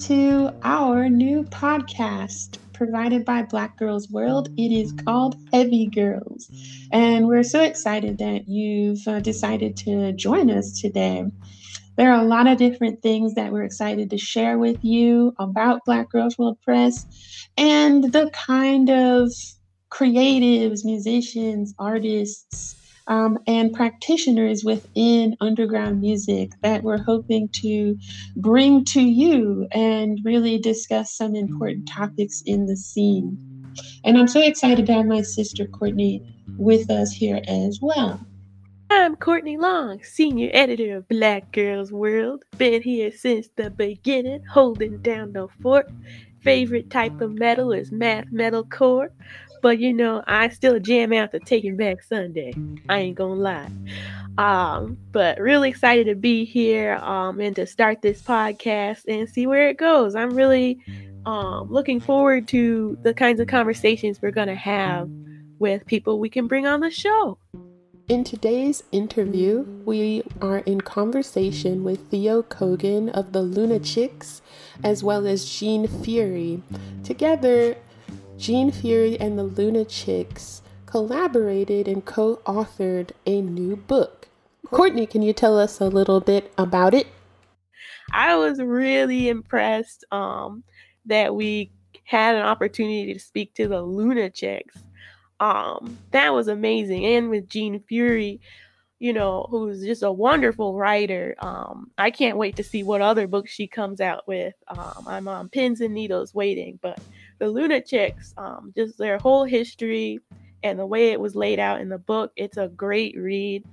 to our new podcast provided by Black Girls World. It is called Heavy Girls. And we're so excited that you've uh, decided to join us today. There are a lot of different things that we're excited to share with you about Black Girls World Press and the kind of creatives, musicians, artists, um, and practitioners within underground music that we're hoping to bring to you and really discuss some important topics in the scene. And I'm so excited to have my sister Courtney with us here as well. I'm Courtney Long, senior editor of Black Girls World. Been here since the beginning, holding down the fort. Favorite type of metal is math metalcore. But you know, I still jam out to Taking Back Sunday. I ain't gonna lie. Um, but really excited to be here um, and to start this podcast and see where it goes. I'm really um, looking forward to the kinds of conversations we're gonna have with people we can bring on the show. In today's interview, we are in conversation with Theo Kogan of the Lunachicks, as well as Jeanne Fury. Together, Jeanne Fury and the Lunachicks collaborated and co authored a new book. Courtney, can you tell us a little bit about it? I was really impressed um, that we had an opportunity to speak to the Lunachicks. Um, that was amazing. And with Jeanne Fury, you know, who's just a wonderful writer. Um, I can't wait to see what other books she comes out with. Um, I'm on pins and needles waiting, but the Lunachicks, um, just their whole history and the way it was laid out in the book, it's a great read.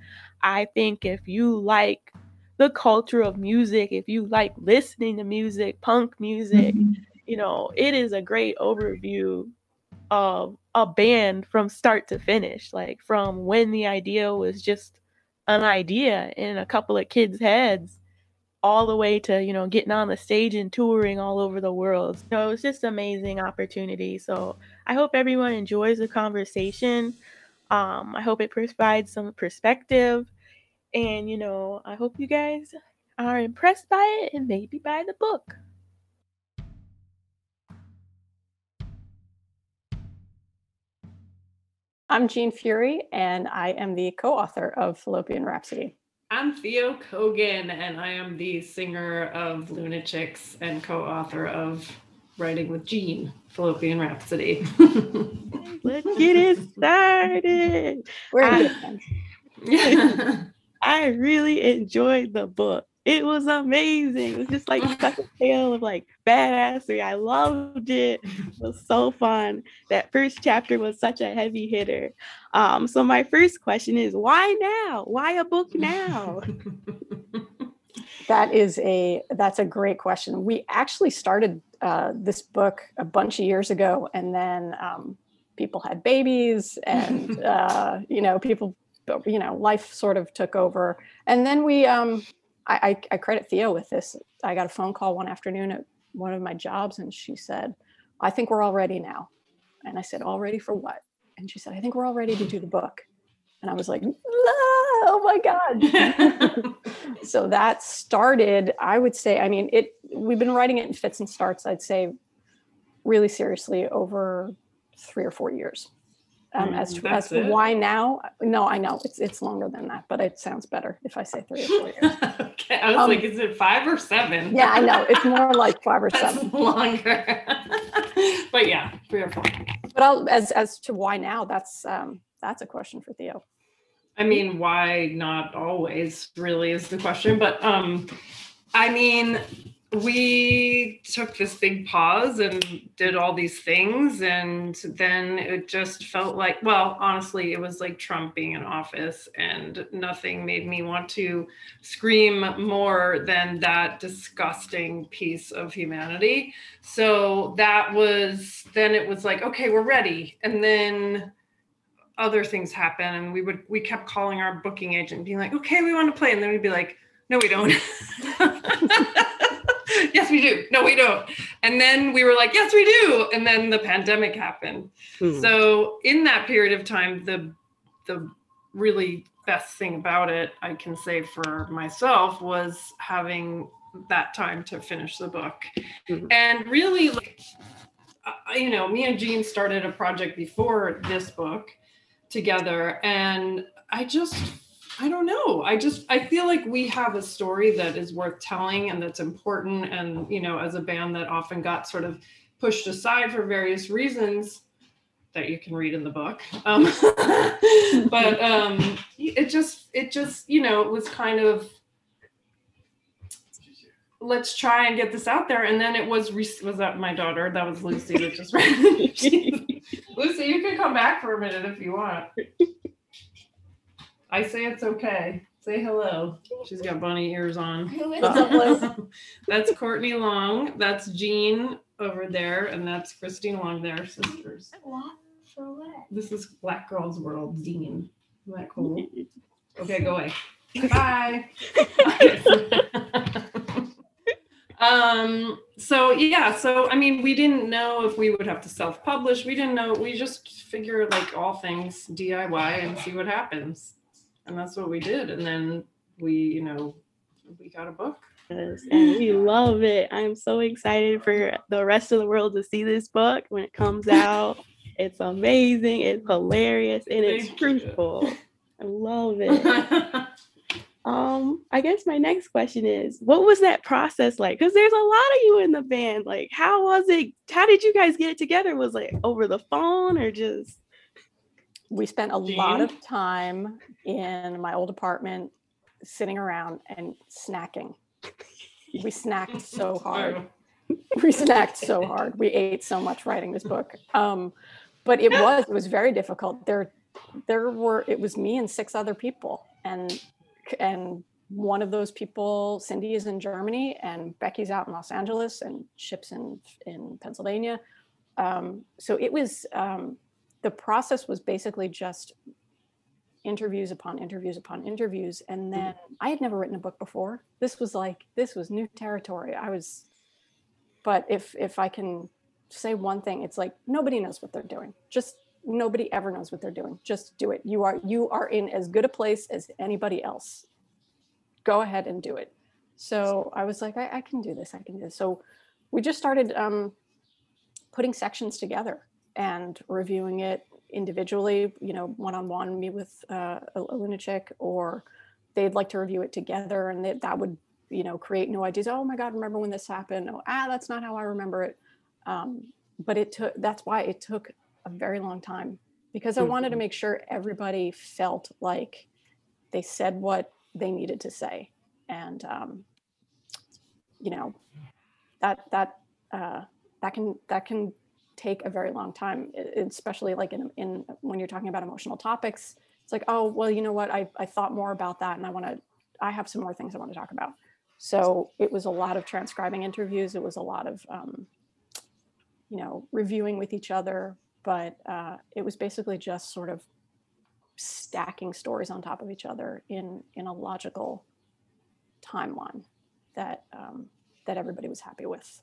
I think if you like the culture of music, if you like listening to music, punk music, mm-hmm. you know, it is a great overview of a band from start to finish, like from when the idea was just an idea in a couple of kids' heads all the way to you know getting on the stage and touring all over the world. So it's just amazing opportunity. So i hope everyone enjoys the conversation. Um, i hope it provides some perspective. And you know i hope you guys are impressed by it and maybe buy the book. I'm jeanne fury and i am the co-author of fallopian rhapsody I'm Theo Kogan, and I am the singer of Lunachicks and co-author of Writing with Jeanne, Fallopian Rhapsody. Let's get it started. We're I, I really enjoyed the book. It was amazing. It was just like such a tale of like badassery. I loved it. It was so fun. That first chapter was such a heavy hitter. Um, so my first question is why now? Why a book now? that is a that's a great question. We actually started uh, this book a bunch of years ago, and then um, people had babies, and uh, you know people you know life sort of took over, and then we um, I, I, I credit Theo with this. I got a phone call one afternoon at one of my jobs, and she said, "I think we're all ready now." And I said, "All ready for what?" And she said, "I think we're all ready to do the book." And I was like, ah, "Oh my god!" so that started. I would say, I mean, it. We've been writing it in fits and starts. I'd say, really seriously, over three or four years. Um, as to, as to why now? No, I know it's it's longer than that, but it sounds better if I say three or four years. okay, I was um, like, is it five or seven? yeah, I know it's more like five or seven. longer, but yeah, three or four. But I'll, as as to why now, that's um, that's a question for Theo. I mean, why not always? Really is the question, but um, I mean, we took this big pause and did all these things and then it just felt like well honestly it was like trump being in office and nothing made me want to scream more than that disgusting piece of humanity. So that was then it was like okay we're ready. And then other things happen and we would we kept calling our booking agent being like okay we want to play. And then we'd be like no we don't yes, we do. No, we don't. And then we were like, yes, we do. And then the pandemic happened. Mm-hmm. So in that period of time, the the really best thing about it, I can say for myself, was having that time to finish the book. Mhm. And really, like, you know, me and Jeanne started a project before this book together, and I just, I don't know, I just, I feel like we have a story that is worth telling and that's important. And, you know, as a band that often got sort of pushed aside for various reasons that you can read in the book. Um, but um, it just, it just, you know, it was kind of, let's try and get this out there. And then it was, was that my daughter? That was Lucy that just ran. Lucy, you can come back for a minute if you want. I say it's okay. Say hello. She's got bunny ears on. Who is What's up, Liz? that's Courtney Long. That's Jeanne over there, and that's Christine Long. They're sisters. What? For what? This is Black Girls World Zine. Isn't that cool? Okay, go away. Bye. um so yeah so i mean we didn't know if we would have to self-publish we didn't know we just figure like all things diy and see what happens and that's what we did and then we you know we got a book and we love it. I'm so excited for the rest of the world to see this book when it comes out. It's amazing, it's hilarious, and it's Thank you. truthful. I love it. Um, I guess my next question is, what was that process like? Because there's a lot of you in the band. Like, how was it? How did you guys get it together? Was it over the phone or just? We spent a lot of time in my old apartment sitting around and snacking. We snacked so hard. We snacked so hard. We ate so much writing this book. Um, but it was it was very difficult. There there were it was me and six other people and and one of those people Cindy is in Germany and Becky's out in Los Angeles and Chip's in in Pennsylvania. Um, so it was um, the process was basically just interviews upon interviews upon interviews. And then i had never written a book before. This was like this was new territory. I was but if if i can say one thing it's like nobody knows what they're doing. Just nobody ever knows what they're doing. Just do it. You are you are in as good a place as anybody else. Go ahead and do it. So i was like i, I can do this. I can do this. So we just started um, putting sections together and reviewing it individually, you know, one on one, me with uh, a, a lunatic, or they'd like to review it together, and that that would, you know, create new ideas. Oh my God, remember when this happened? Oh, ah, that's not how I remember it. Um, but it took. That's why it took a very long time because I wanted to make sure everybody felt like they said what they needed to say, and um, you know, that that uh, that can that can take a very long time, especially like in, in when you're talking about emotional topics. It's like, oh, well, you know what? I, I thought more about that and I want to, I have some more things I want to talk about. So it was a lot of transcribing interviews. It was a lot of, um, you know, reviewing with each other. But uh, it was basically just sort of stacking stories on top of each other in in a logical timeline that um, that everybody was happy with.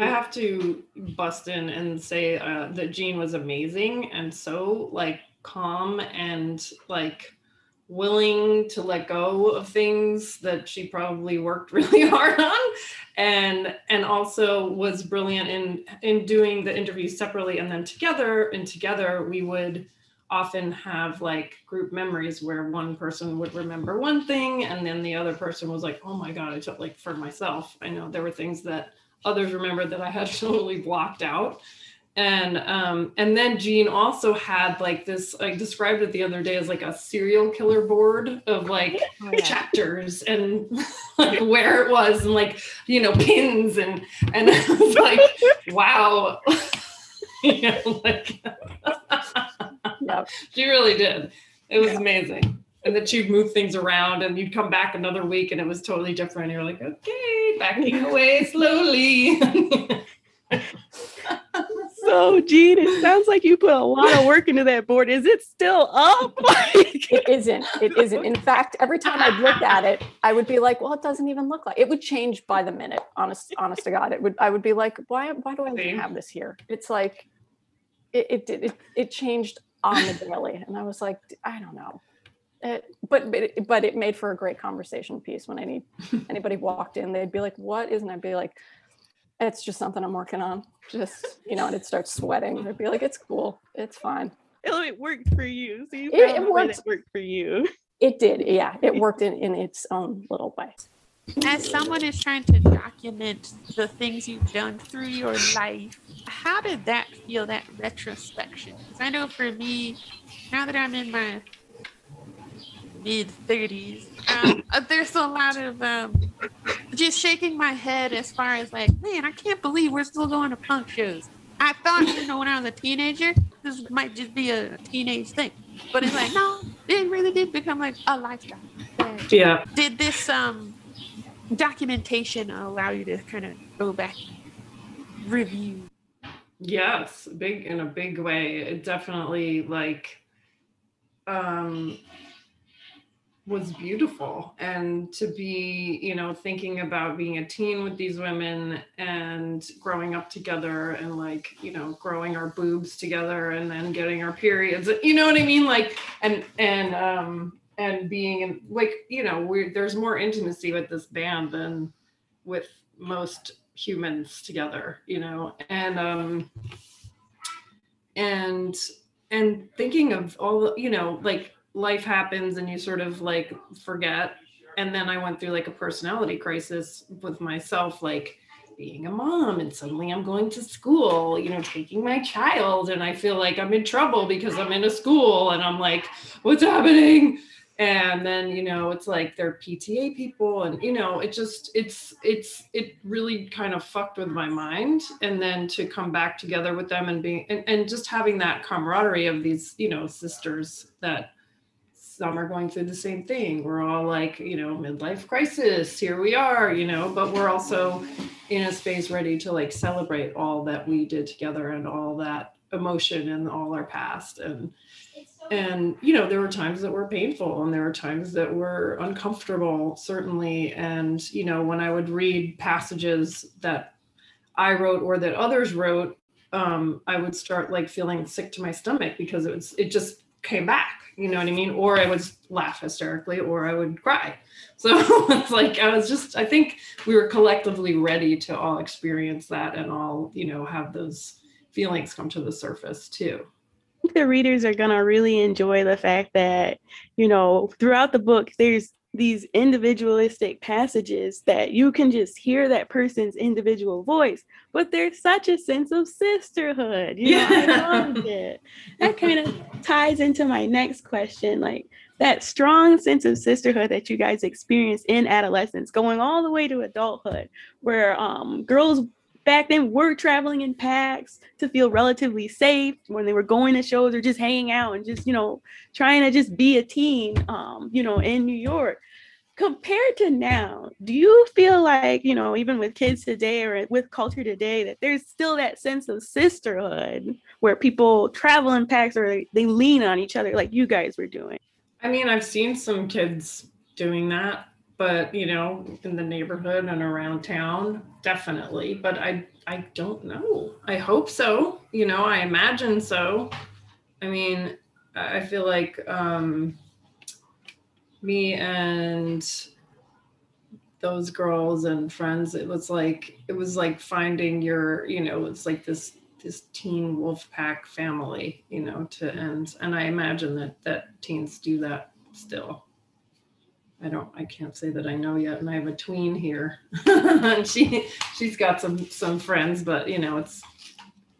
I have to bust in and say uh, that Jeanne was amazing and so like calm and like willing to let go of things that she probably worked really hard on and and also was brilliant in in doing the interviews separately and then together and together we would often have like group memories where one person would remember one thing and then the other person was like oh my god i took like for myself. I know there were things that others remembered that I had totally blocked out. And um, and then Jeanne also had like this, I described it the other day as like a serial killer board of like Oh, yeah. chapters and like where it was and like, you know, pins and and I was like, wow. you know, like Yep. she really did. It was amazing. And that you'd move things around and you'd come back another week and it was totally different. You're like, okay, backing away slowly. So, Jeanne, it sounds like you put a lot of work into that board. Is it still up? It isn't. It isn't. In fact, every time I'd look at it, I would be like, "Well, it doesn't even look like." It would change by the minute. Honest, honest to God, it would. I would be like, "Why? Why do I even have this here?" It's like, it it did- it, it changed on the daily, and I was like, "I don't know." It, but but it, but it made for a great conversation piece. When any anybody walked in, they'd be like, "What is?" And I'd be like, "It's just something I'm working on." Just you know, and it starts sweating. They'd be like, "It's cool. It's fine." It worked for you. So you It- it found a way worked. that worked for you. It did, yeah. It worked in in its own little way. As someone is trying to document the things you've done through your life, how did that feel, that retrospection? Because I know for me, now that I'm in my mid 30s, um, uh, there's a lot of um, just shaking my head as far as like, man, I can't believe we're still going to punk shows. I thought, you know, when I was a teenager, this might just be a teenage thing. But it's like, no, it really did become like a lifestyle. that Yeah. did this um documentation allow you to kind of go back review Yes, big in a big way. It definitely like um was beautiful and to be, you know, thinking about being a teen with these women and growing up together and like, you know, growing our boobs together and then getting our periods. You know what I mean? Like and and um and being in like, you know, we there's more intimacy with this band than with most humans together you know and um and and thinking of all you know like life happens and you sort of like forget. And then i went through like a personality crisis with myself like being a mom and suddenly i'm going to school you know taking my child and i feel like i'm in trouble because i'm in a school and i'm like what's happening? And then you know it's like they're pta people and you know it just it's it's it really kind of fucked with my mind. And then to come back together with them and being and, and just having that camaraderie of these you know sisters that some are going through the same thing. We're all like you know midlife crisis here we are you know but we're also in a space ready to like celebrate all that we did together and all that emotion and all our past. And and you know there were times that were painful and there were times that were uncomfortable certainly. And you know when i would read passages that i wrote or that others wrote um, i would start like feeling sick to my stomach because it was it just came back you know what i mean? Or i would laugh hysterically or i would cry. So it's like i was just i think we were collectively ready to all experience that and all you know have those feelings come to the surface too. I think the readers are going to really enjoy the fact that, you know, throughout the book, there's these individualistic passages that you can just hear that person's individual voice, but there's such a sense of sisterhood. You know, I Yeah. loved it. That kind of ties into my next question. Like that strong sense of sisterhood that you guys experience in adolescence, going all the way to adulthood, where um, girls back then were traveling in packs to feel relatively safe when they were going to shows or just hanging out and just you know trying to just be a teen um you know in new york. Compared to now do you feel like you know even with kids today or with culture today that there's still that sense of sisterhood where people travel in packs or they, they lean on each other like you guys were doing? I mean, I've seen some kids doing that, but you know, in the neighborhood and around town, definitely. But I I don't know. I hope so. You know, I imagine so. I mean, I feel like um me and those girls and friends, it was like it was like finding your, you know, it's like this this teen wolf pack family you know to end and i imagine that that teens do that still i don't i can't say that i know yet and i have a tween here. And she she's got some some friends but you know it's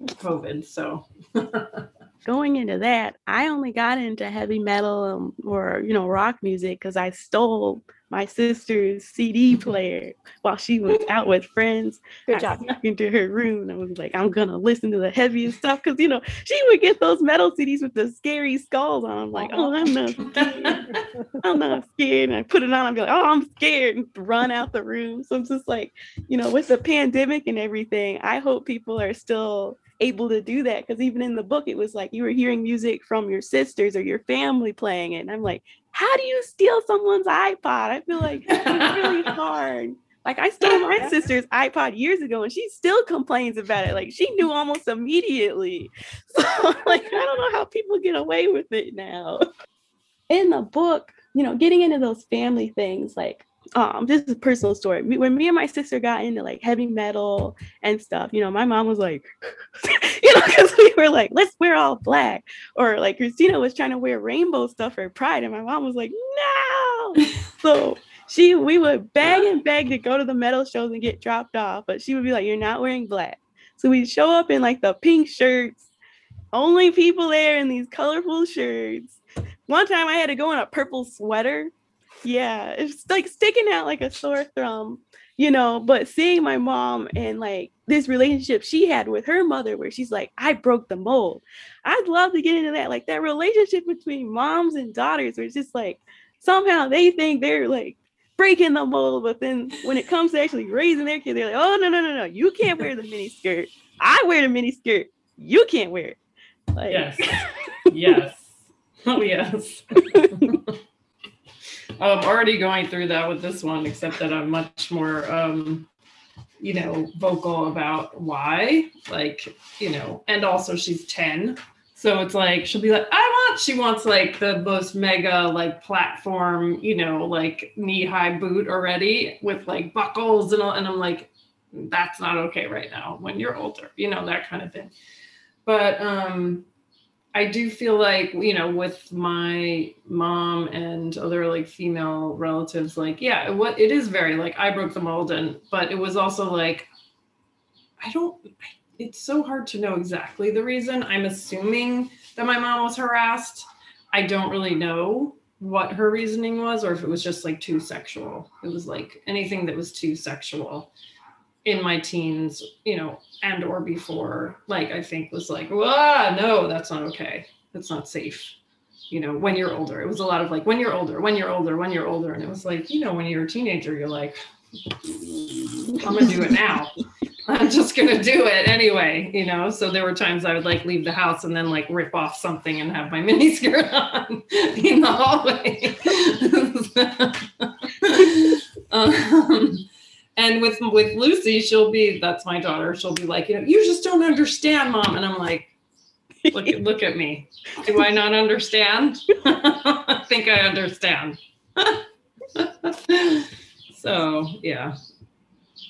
covid so going into that, I only got into heavy metal um, or you know rock music because I stole my sister's CD player while she was out with friends. Good I job. snuck into her room and I was like, I'm gonna listen to the heaviest stuff because you know she would get those metal CDs with the scary skulls on. I'm like, oh, I'm not scared. I'm not scared. And I put it on. Be like, oh, I'm scared, and run out the room. So I'm just like, you know, with the pandemic and everything, I hope people are still able to do that because even in the book it was like you were hearing music from your sisters or your family playing it and i'm like how do you steal someone's ipod? I feel like it's really hard. Like i stole my sister's ipod years ago and she still complains about it like she knew almost immediately. So like i don't know how people get away with it now. In the book, you know, getting into those family things, like um, this is a personal story. When me and my sister got into like heavy metal and stuff, you know, my mom was like, you know, because we were like, let's wear all black, or like Christina was trying to wear rainbow stuff for Pride, and my mom was like, no. so she, we would beg and beg to go to the metal shows and get dropped off, but she would be like, you're not wearing black. So we'd show up in like the pink shirts, only people there in these colorful shirts. One time I had to go in a purple sweater yeah, it's like sticking out like a sore thumb, you know. But seeing my mom and like this relationship she had with her mother, where she's like, I broke the mold. I'd love to get into that, like that relationship between moms and daughters, where it's just like somehow they think they're like breaking the mold, but then when it comes to actually raising their kid, they're like, oh no, no, no, no, you can't wear the mini skirt. I wear the mini skirt. You can't wear it. Like, yes. yes. Oh yes. I'm already going through that with this one, except that I'm much more, um, you know, vocal about why. Like, you know, and also she's 10. So it's like she'll be like, I want, she wants like the most mega like platform, you know, like knee high boot already with like buckles and all. And I'm like, that's not okay right now when you're older, you know, that kind of thing. But um I do feel like, you know, with my mom and other like female relatives, like, yeah, what it is very like I broke the mold and but it was also like I don't it's so hard to know exactly the reason. I'm assuming that my mom was harassed. I don't really know what her reasoning was or if it was just like too sexual. It was like anything that was too sexual in my teens, you know, and or before, like I think was like, ah, no, that's not okay. That's not safe. You know, when you're older, it was a lot of like, when you're older, when you're older, when you're older, and it was like, you know, when you're a teenager, you're like, I'm gonna do it now. I'm just gonna do it anyway, you know. So there were times I would like leave the house and then like rip off something and have my mini skirt on in the hallway. um, and with with Lucy, she'll be that's my daughter. She'll be like, you know, you just don't understand, mom. And I'm like, look at look at me. Do I not understand? I think I understand. so yeah.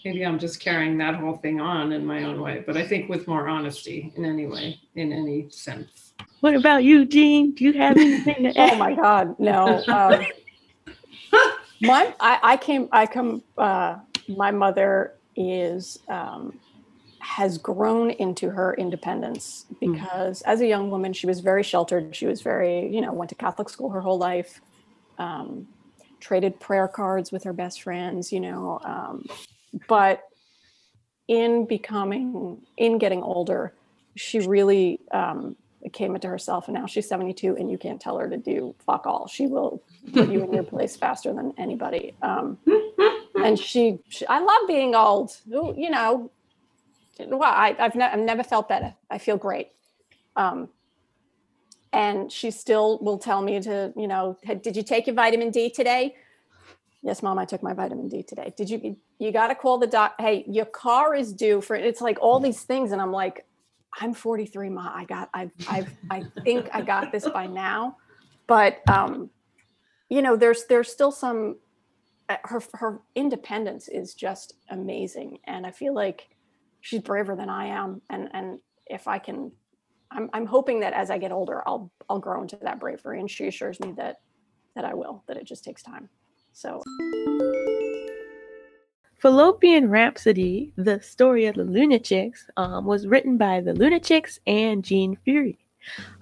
Maybe I'm just carrying that whole thing on in my own way, but I think with more honesty in any way, in any sense. What about you, Jeanne? Do you have anything to add? oh my God, no. Um, my, I, I came, I come, uh, my mother is um, has grown into her independence hmm. because mm. as a young woman she was very sheltered she was very you know went to catholic school her whole life um, traded prayer cards with her best friends you know um, but in becoming in getting older she really um, came into herself and now she's 72 and you can't tell her to do fuck all she will put you in your place faster than anybody um, and she, she, i love being old. You know well I, have ne- I've never felt better. I feel great. Um, and she still will tell me to you know did you take your vitamin d today? Yes mom i took my vitamin d today. Did you you got to call the doc hey your car is due for it's like all these things and i'm like i'm 43 ma. I got i've i've i think i got this by now. But um you know there's there's still some her her independence is just amazing. And i feel like she's braver than i am. And and if i can i'm i'm hoping that as i get older i'll i'll grow into that bravery. And she assures me that that i will that it just takes time. So. Fallopian Rhapsody, the story of the Lunachicks, um, was written by the Lunachicks and Jeanne Fury.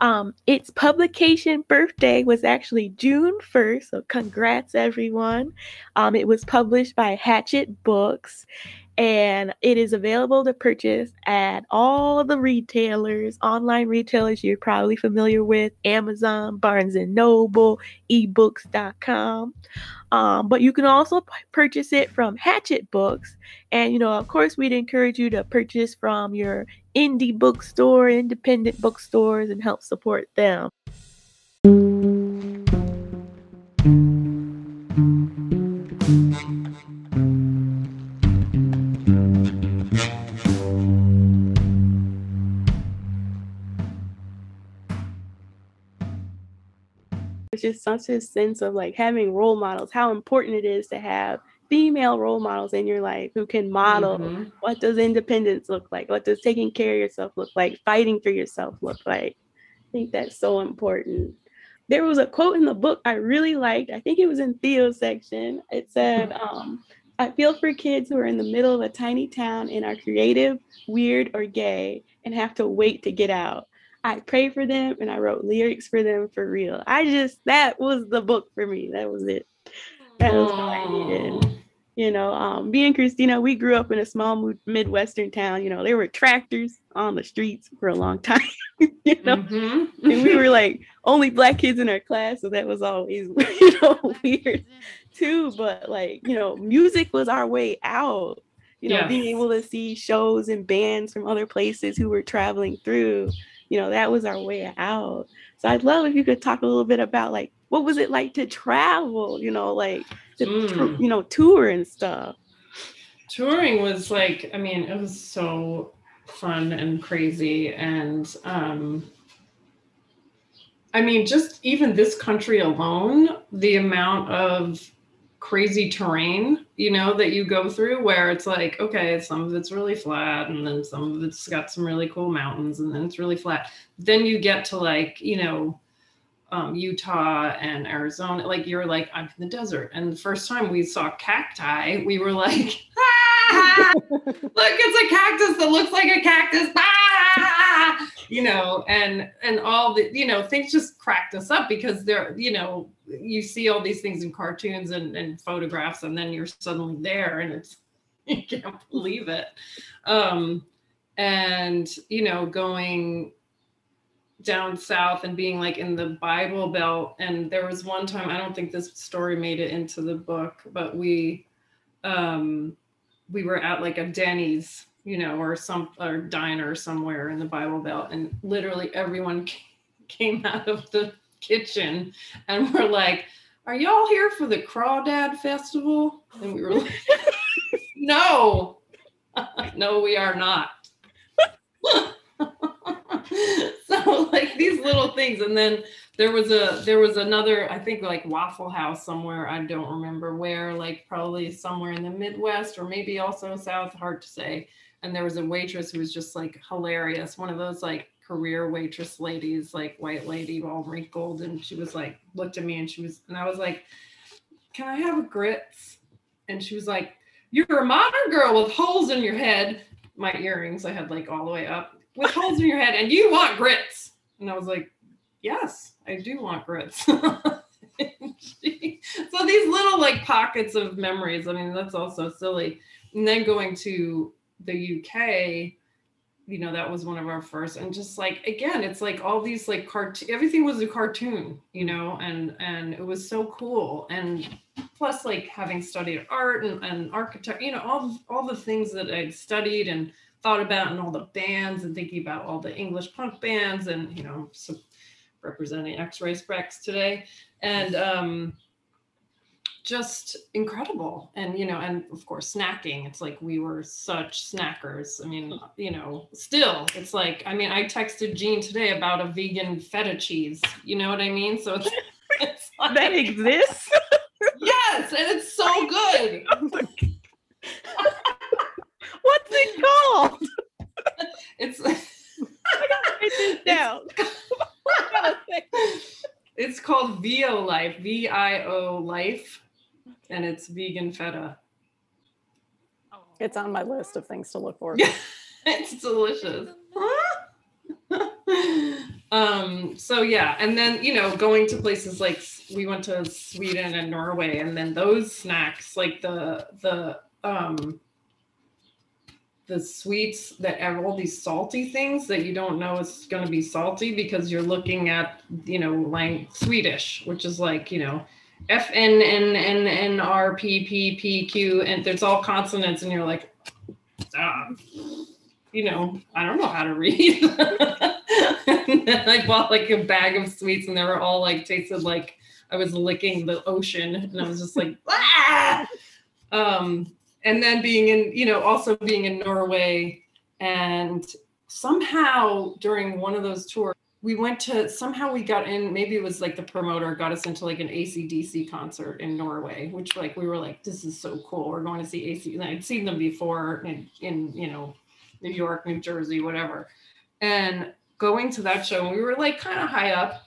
Um, its publication birthday was actually June 1st, so congrats everyone. Um, it was published by Hachette Books and it is available to purchase at all the retailers, online retailers you're probably familiar with Amazon, Barnes and Noble, ebooks.com. Um, but you can also purchase it from Hachette Books. And, you know, of course, we'd encourage you to purchase from your indie bookstore, independent bookstores, and help support them. It's just such a sense of like having role models, how important it is to have female role models in your life who can model Mhm. what does independence look like? What does taking care of yourself look like? Fighting for yourself look like? I think that's so important. There was a quote in the book I really liked. I think it was in Theo's section. It said, um, I feel for kids who are in the middle of a tiny town and are creative, weird, or gay and have to wait to get out. I pray for them and I wrote lyrics for them for real. I just, that was the book for me. That was it. That was all I needed. You know um, me and christina we grew up in a small midwestern town. You know there were tractors on the streets for a long time you know? Mhm. and we were like only black kids in our class so that was always you know weird too. But like you know music was our way out. You know being able to see shows and bands from other places who were traveling through you know that was our way out. So i'd love if you could talk a little bit about like what was it like to travel you know like to Mm. you know tour and stuff? Touring was like i mean it was so fun and crazy and um i mean just even this country alone the amount of crazy terrain you know that you go through where it's like okay some of it's really flat and then some of it's got some really cool mountains and then it's really flat then you get to like you know um, Utah and Arizona, like you're like, I'm in the desert. And the first time we saw cacti, we were like, ah, look, it's a cactus that looks like a cactus. Ah! You know, and and all the, you know, things just cracked us up because they're, you know, you see all these things in cartoons and, and photographs, and then you're suddenly there and it's you can't believe it. Um, and you know, going down south and being like in the Bible Belt. And there was one time, I don't think this story made it into the book, but we um we were at like a Denny's, you know, or some or diner somewhere in the Bible Belt, and literally everyone came out of the kitchen and were like, Are y'all here for the Crawdad Festival? And we were like, No, no, we are not. so like these little things and then there was a there was another i think like waffle house somewhere i don't remember where like probably somewhere in the midwest or maybe also south hard to say and there was a waitress who was just like hilarious one of those like career waitress ladies like white lady all wrinkled and she was like looked at me and she was and i was like can i have a grits? And she was like you're a modern girl with holes in your head. My earrings i had like all the way up with holes in your head and you want grits? And i was like yes i do want grits. So these little like pockets of memories i mean that's also silly. And then going to the uk you know that was one of our first and just like again it's like all these like cartoon everything was a cartoon you know and and it was so cool and plus like having studied art and, and architect you know all all the things that i'd studied and thought about and all the bands and thinking about all the english punk bands and you know so representing X-Ray Spex today and um just incredible. And you know and of course snacking it's like we were such snackers. I mean you know still it's like i mean i texted jeanne today about a vegan feta cheese you know what i mean? So it's, it's like, that exists? Yes and it's so good. What's it called? It's write this down. it's called Violife v-i-o life and it's vegan feta. It's on my list of things to look for. it's delicious. Um so yeah and then you know going to places like we went to sweden and norway and then those snacks like the the um the sweets that have all these salty things that you don't know is going to be salty because you're looking at you know like swedish which is like you know f n n n n r p p p q and there's all consonants and you're like stop you know, I don't know how to read. then I bought like a bag of sweets and they were all like tasted like I was licking the ocean and I was just like, ah! Um, and then being in, you know, also being in Norway and somehow during one of those tours, we went to somehow we got in maybe it was like the promoter got us into like an acdc concert in norway which like we were like this is so cool. We're going to see ac and i'd seen them before in, in you know new york new jersey whatever. And going to that show we were like kind of high up.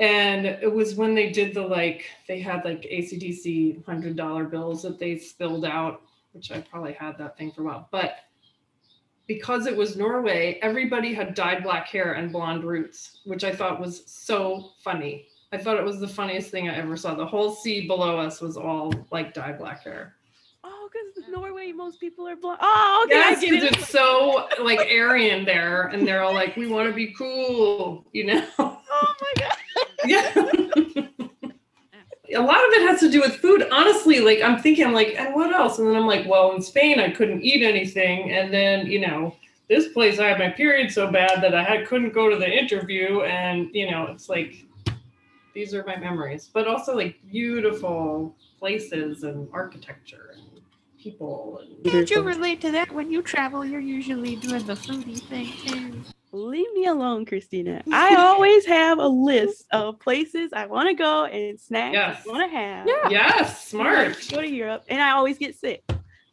And it was when they did the like they had like acdc hundred dollar bills that they spilled out which i probably had that thing for a while but because it was Norway, everybody had dyed black hair and blonde roots, which I thought was so funny. I thought it was the funniest thing I ever saw. The whole sea below us was all like dyed black hair. Oh, because Norway, most people are blonde. Oh, okay. Yes, because it. it's so like Aryan there, and they're all like, "We want to be cool," you know. Oh my god. yeah a lot of it has to do with food. Honestly, like I'm thinking, I'm like, and what else? And then I'm like, well, in Spain, I couldn't eat anything. And then, you know, this place, I had my period so bad that I had couldn't go to the interview. And, you know, it's like, these are my memories, but also like beautiful places and architecture and people. And Can't you relate to that when you travel? You're usually doing the foodie thing too. Leave me alone, Christina. I always have a list of places I want to go and snacks yes. I want to have. Yeah. Yes, smart. Go to Europe, and I always get sick.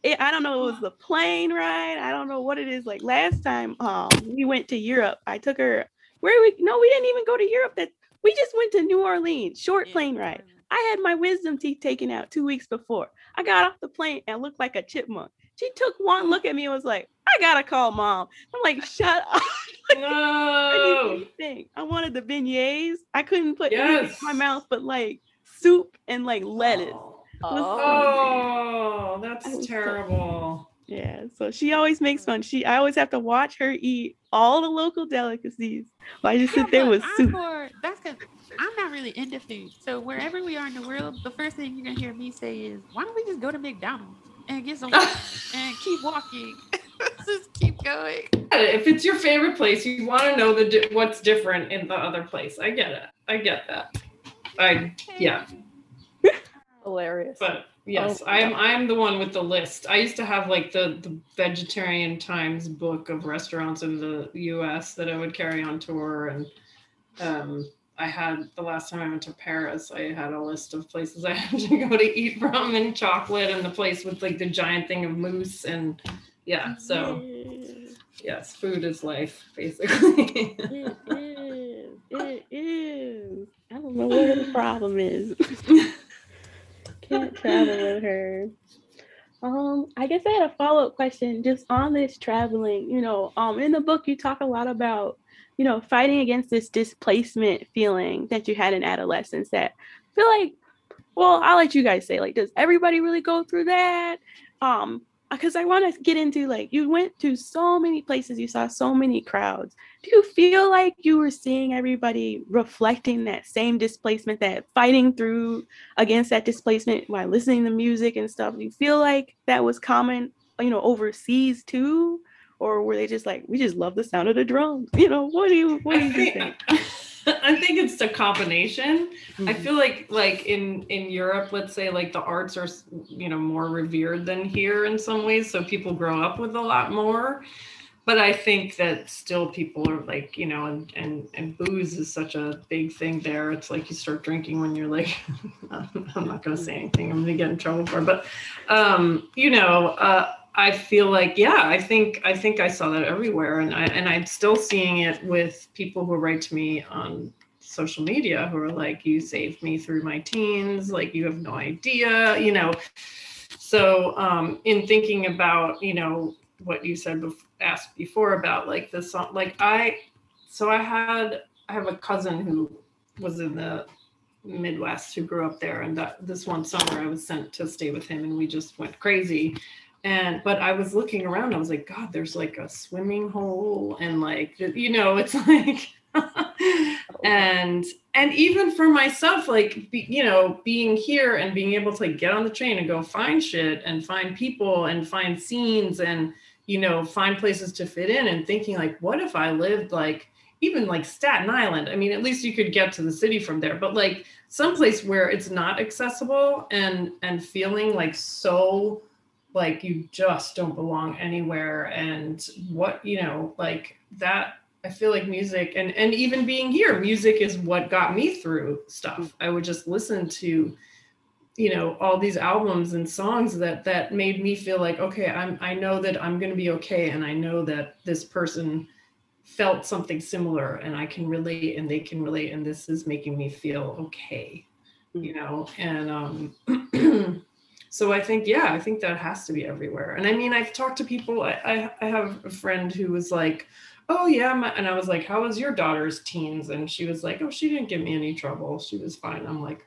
It, I don't know. It was the plane ride. I don't know what it is. Like last time, um, we went to Europe. I took her. Where we? No, we didn't even go to Europe. That we just went to New Orleans. Short plane ride. I had my wisdom teeth taken out two weeks before. I got off the plane and looked like a chipmunk. She took one look at me and was like, I gotta call mom. I'm like, shut up. no. I, I wanted the beignets. I couldn't put yes. in my mouth but like soup and like lettuce. Oh, oh that's terrible. Yeah, so she always makes fun. She I always have to watch her eat all the local delicacies. While I just sit there with soup. More, that's because I'm not really into food. So wherever we are in the world, the first thing you're gonna hear me say is, "Why don't we just go to McDonald's?" and get some and keep walking. Just keep going. If it's your favorite place, you want to know the di- what's different in the other place. I get it. I get that. I yeah. Hilarious. But yes, oh, I'm I'm the one with the list. I used to have like the the vegetarian times book of restaurants in the US that I would carry on tour and um I had the last time I went to Paris, I had a list of places I had to go to eat from and chocolate and the place with like the giant thing of mousse and yeah, so yes, food is life, basically. it is. It is. I don't know what the problem is. Can't travel with her. Um, I guess I had a follow-up question just on this traveling. You know, um, in the book you talk a lot about you know, fighting against this displacement feeling that you had in adolescence that I feel like, well, I'll let you guys say, like, does everybody really go through that? Um, Uh, because I want to get into like you went to so many places, you saw so many crowds. Do you feel like you were seeing everybody reflecting that same displacement, that fighting through against that displacement while listening to music and stuff? Do you feel like that was common, you know, overseas too? or were they just like we just love the sound of the drums you know what do you what do you think, think? I think it's a combination. Mm-hmm. I feel like like in in Europe, let's say like the arts are you know more revered than here in some ways, so people grow up with a lot more. But I think that still people are like you know, and and and booze is such a big thing there. It's like you start drinking when you're like, I'm not going to say anything. I'm going to get in trouble for, it. but um, you know. Uh, I feel like yeah, I think I think I saw that everywhere, and I and I'm still seeing it with people who write to me on social media who are like, "You saved me through my teens," like you have no idea, you know. So um, in thinking about you know what you said before, asked before about like the song, like I, so I had I have a cousin who was in the Midwest who grew up there, and that this one summer I was sent to stay with him, and we just went crazy and but i was looking around i was like god there's like a swimming hole and like you know it's like and and even for myself like be, you know being here and being able to like get on the train and go find shit and find people and find scenes and you know find places to fit in and thinking like what if i lived like even like staten island? I mean at least you could get to the city from there but like someplace where it's not accessible and and feeling like so like you just don't belong anywhere. And what you know like that I feel like music and and even being here, music is what got me through stuff. I would just listen to you know all these albums and songs that that made me feel like okay i'm i know that i'm going to be okay and i know that this person felt something similar and i can relate and they can relate and this is making me feel okay you know? And um so i think yeah i think that has to be everywhere and i mean i've talked to people i i, I have a friend who was like oh yeah and i was like how was your daughter's teens and she was like oh she didn't give me any trouble she was fine i'm like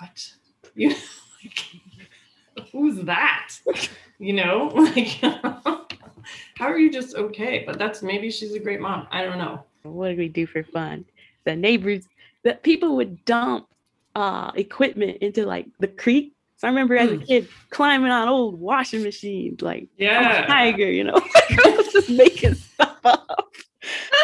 what? You know, like, who's that? You know, like, how are you just okay? But that's maybe she's a great mom. I don't know. What did we do for fun? The neighbors, the people would dump uh, equipment into like the creek. So I remember as a kid climbing on old washing machines, like yeah, tiger, you know, just making stuff up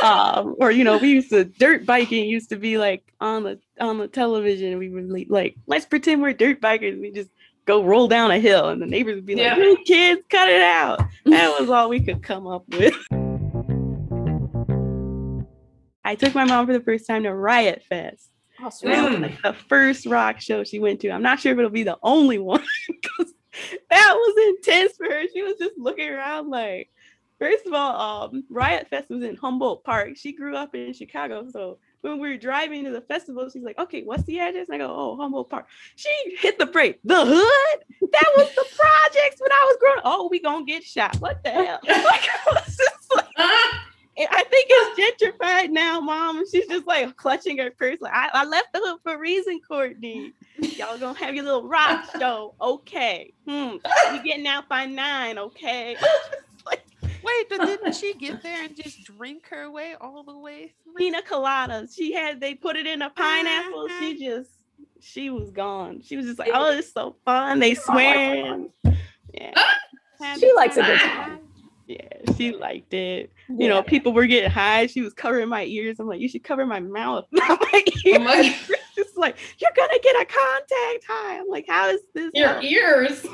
um, or you know, we used to dirt biking used to be like on the on the television. We would like, let's pretend we're dirt bikers. We just go roll down a hill, and the neighbors would be like, "Hey, kids, cut it out." That was all we could come up with. I took my mom for the first time to Riot Fest. Was like the first rock show she went to. I'm not sure if it'll be the only one because that was intense for her. She was just looking around like, First of all, um, Riot Fest was in Humboldt Park. She grew up in Chicago, so when we were driving to the festival, she's like, "Okay, what's the address?" And I go, "Oh, Humboldt Park." She hit the brake. The hood? That was the projects when I was growing. Oh, we gonna get shot? What the hell? like, like, I think it's gentrified now, mom. She's just like clutching her purse. Like, I, I left the hood for a reason, Courtney. Y'all gonna have your little rock show, okay? Hmm. We getting out by nine, okay? Wait, but didn't she get there and just drink her way all the way through? Pina coladas. She had they put it in a pineapple. She mm-hmm. just she was gone. She was just like, oh, it's so fun. They swear. Yeah. she likes a good time. Yeah, she liked it. Yeah. You know, people were getting high. She was covering my ears. I'm like, you should cover my mouth, not my ears. Oh my- it's like, you're gonna get a contact high. I'm like, how is this? Your help? ears.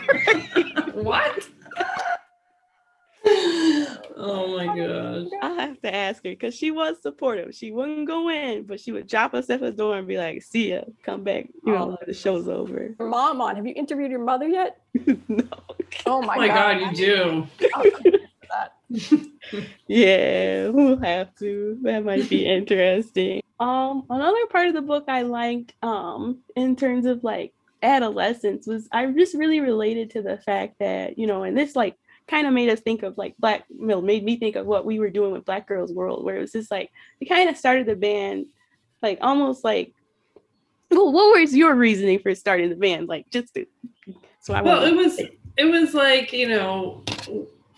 what? oh my gosh. I have to ask her because she was supportive. She wouldn't go in, but she would drop us at the door and be like, see ya, come back, you know, oh. the show's over. Your mom on. Have you interviewed your mother yet? no. Oh my, oh my god. god. you do. Oh. yeah, we'll have to. That might be interesting. Um, another part of the book I liked, um, in terms of like adolescence was I just really related to the fact that, you know, and this like kind of made us think of like black well, made me think of what we were doing with black girls world where it was just like we kind of started the band like almost like well what was your reasoning for starting the band like just to, so i well it was it was like you know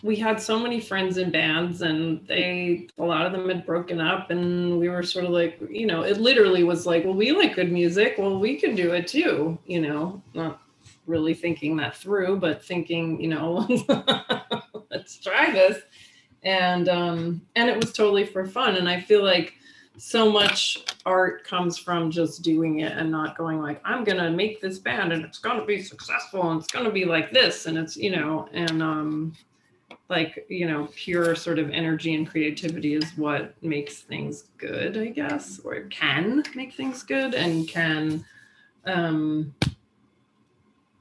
we had so many friends in bands and they a lot of them had broken up and we were sort of like you know it literally was like well we like good music well we could do it too you know not really thinking that through, but thinking, you know, let's try this. And um, and it was totally for fun. And I feel like so much art comes from just doing it and not going like, I'm gonna make this band and it's gonna be successful and it's gonna be like this. And it's, you know, and um like, you know, pure sort of energy and creativity is what makes things good, I guess, or can make things good and can um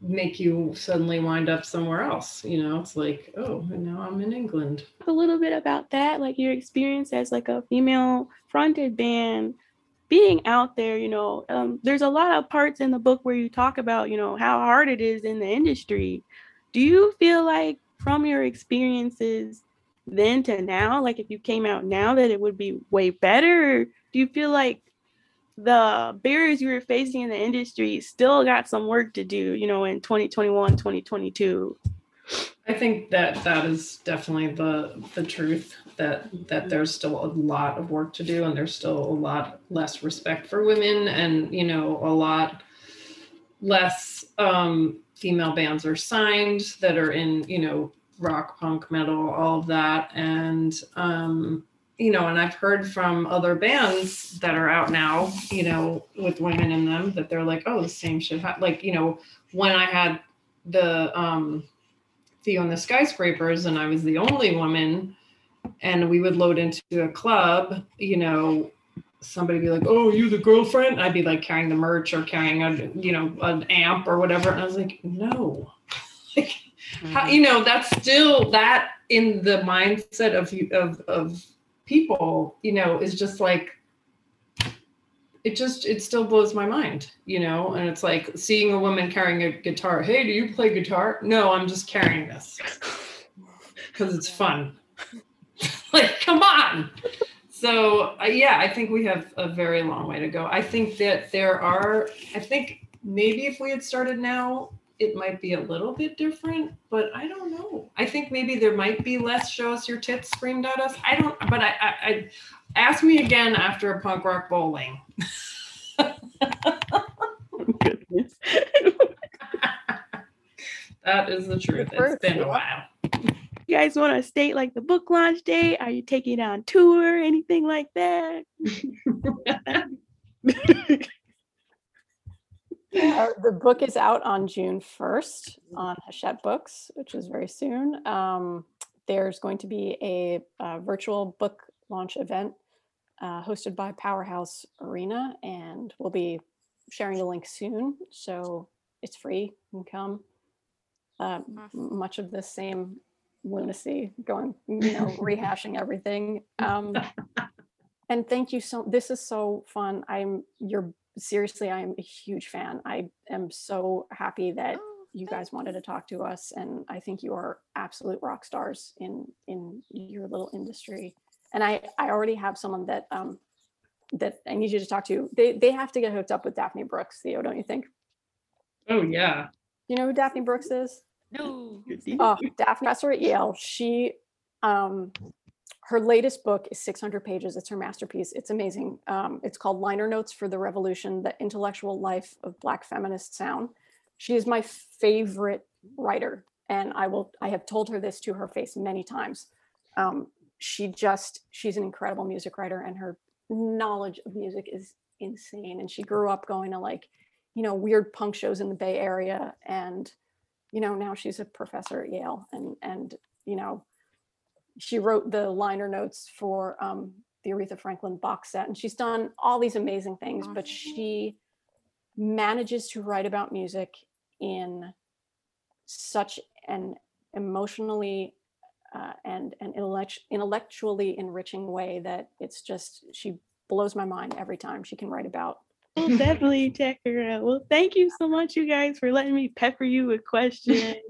make you suddenly wind up somewhere else you know? It's like oh and now i'm in england. A little bit about that like your experience as like a female fronted band being out there you know um, there's a lot of parts in the book where you talk about you know how hard it is in the industry. Do you feel like from your experiences then to now like if you came out now that it would be way better do you feel like the barriers you were facing in the industry still got some work to do, you know, in 2021, 2022. I think that that is definitely the the truth that that there's still a lot of work to do and there's still a lot less respect for women and you know a lot less um, female bands are signed that are in you know rock punk metal all of that and um, you know, and I've heard from other bands that are out now, you know, with women in them that they're like, oh, the same shit. Ha-. Like, you know, when I had the um, Theo and the Skyscrapers and I was the only woman, and we would load into a club, you know, somebody be like, "Oh, you the girlfriend?" I'd be like carrying the merch or carrying a, you know, an amp or whatever, and I was like, "No." like, how, mm-hmm. you know, that's still that in the mindset of you of of people, you know, is just like it just it still blows my mind, you know, and it's like seeing a woman carrying a guitar. Hey, do you play guitar? No, I'm just carrying this because it's fun. like, come on. So uh, yeah, I think we have a very long way to go. I think that there are. I think maybe if we had started now, it might be a little bit different, but I don't know. I think maybe there might be less "show us your tits" screamed at us. I don't. But I, I, I ask me again after a punk rock bowling. That is the truth. It's been a while. You guys want to state like the book launch date? Are you taking it on tour? Anything like that? Uh, the book is out on June 1st on Hachette Books, which is very soon. Um, there's going to be a, a virtual book launch event uh, hosted by Powerhouse Arena, and we'll be sharing the link soon. So it's free. You can come. Uh, m- much of the same lunacy going, you know, rehashing everything. Um, and thank you so. This is so fun. I'm you're seriously. I am a huge fan. I am so happy that Oh, you guys wanted to talk to us and i think you are absolute rock stars in in your little industry and i i already have someone that um that i need you to talk to they they have to get hooked up with daphne brooks theo don't you think Oh yeah. you know who daphne brooks is No. oh daphne professor at yale. She um her latest book is 600 pages. It's her masterpiece. It's amazing. Um, it's called liner notes for the revolution the intellectual life of black feminist sound. She is my favorite writer and i will i have told her this to her face many times. Um, she just she's an incredible music writer and her knowledge of music is insane. And she grew up going to like you know weird punk shows in the bay area and you know now she's a professor at yale and and you know she wrote the liner notes for um, the aretha franklin box set. And she's done all these amazing things but she manages to write about music in such an emotionally uh, and and intellect- intellectually enriching way that it's just she blows my mind every time she can write about We'll definitely check her out. Well, thank you so much, you guys, for letting me pepper you with questions.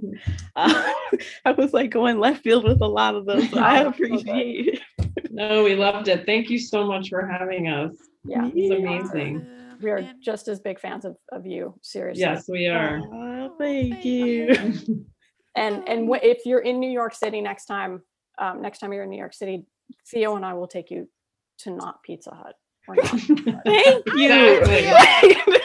Uh, I was like going left field with a lot of those. So I appreciate it. No, we loved it. Thank you so much for having us. yeah It's amazing. We are just as big fans of, of you seriously Yes, we are. Oh, thank thank you. you. and and wh- if you're in new york city next time um, next time you're in new york city theo and i will take you to not pizza hut or not Thank you. Exactly.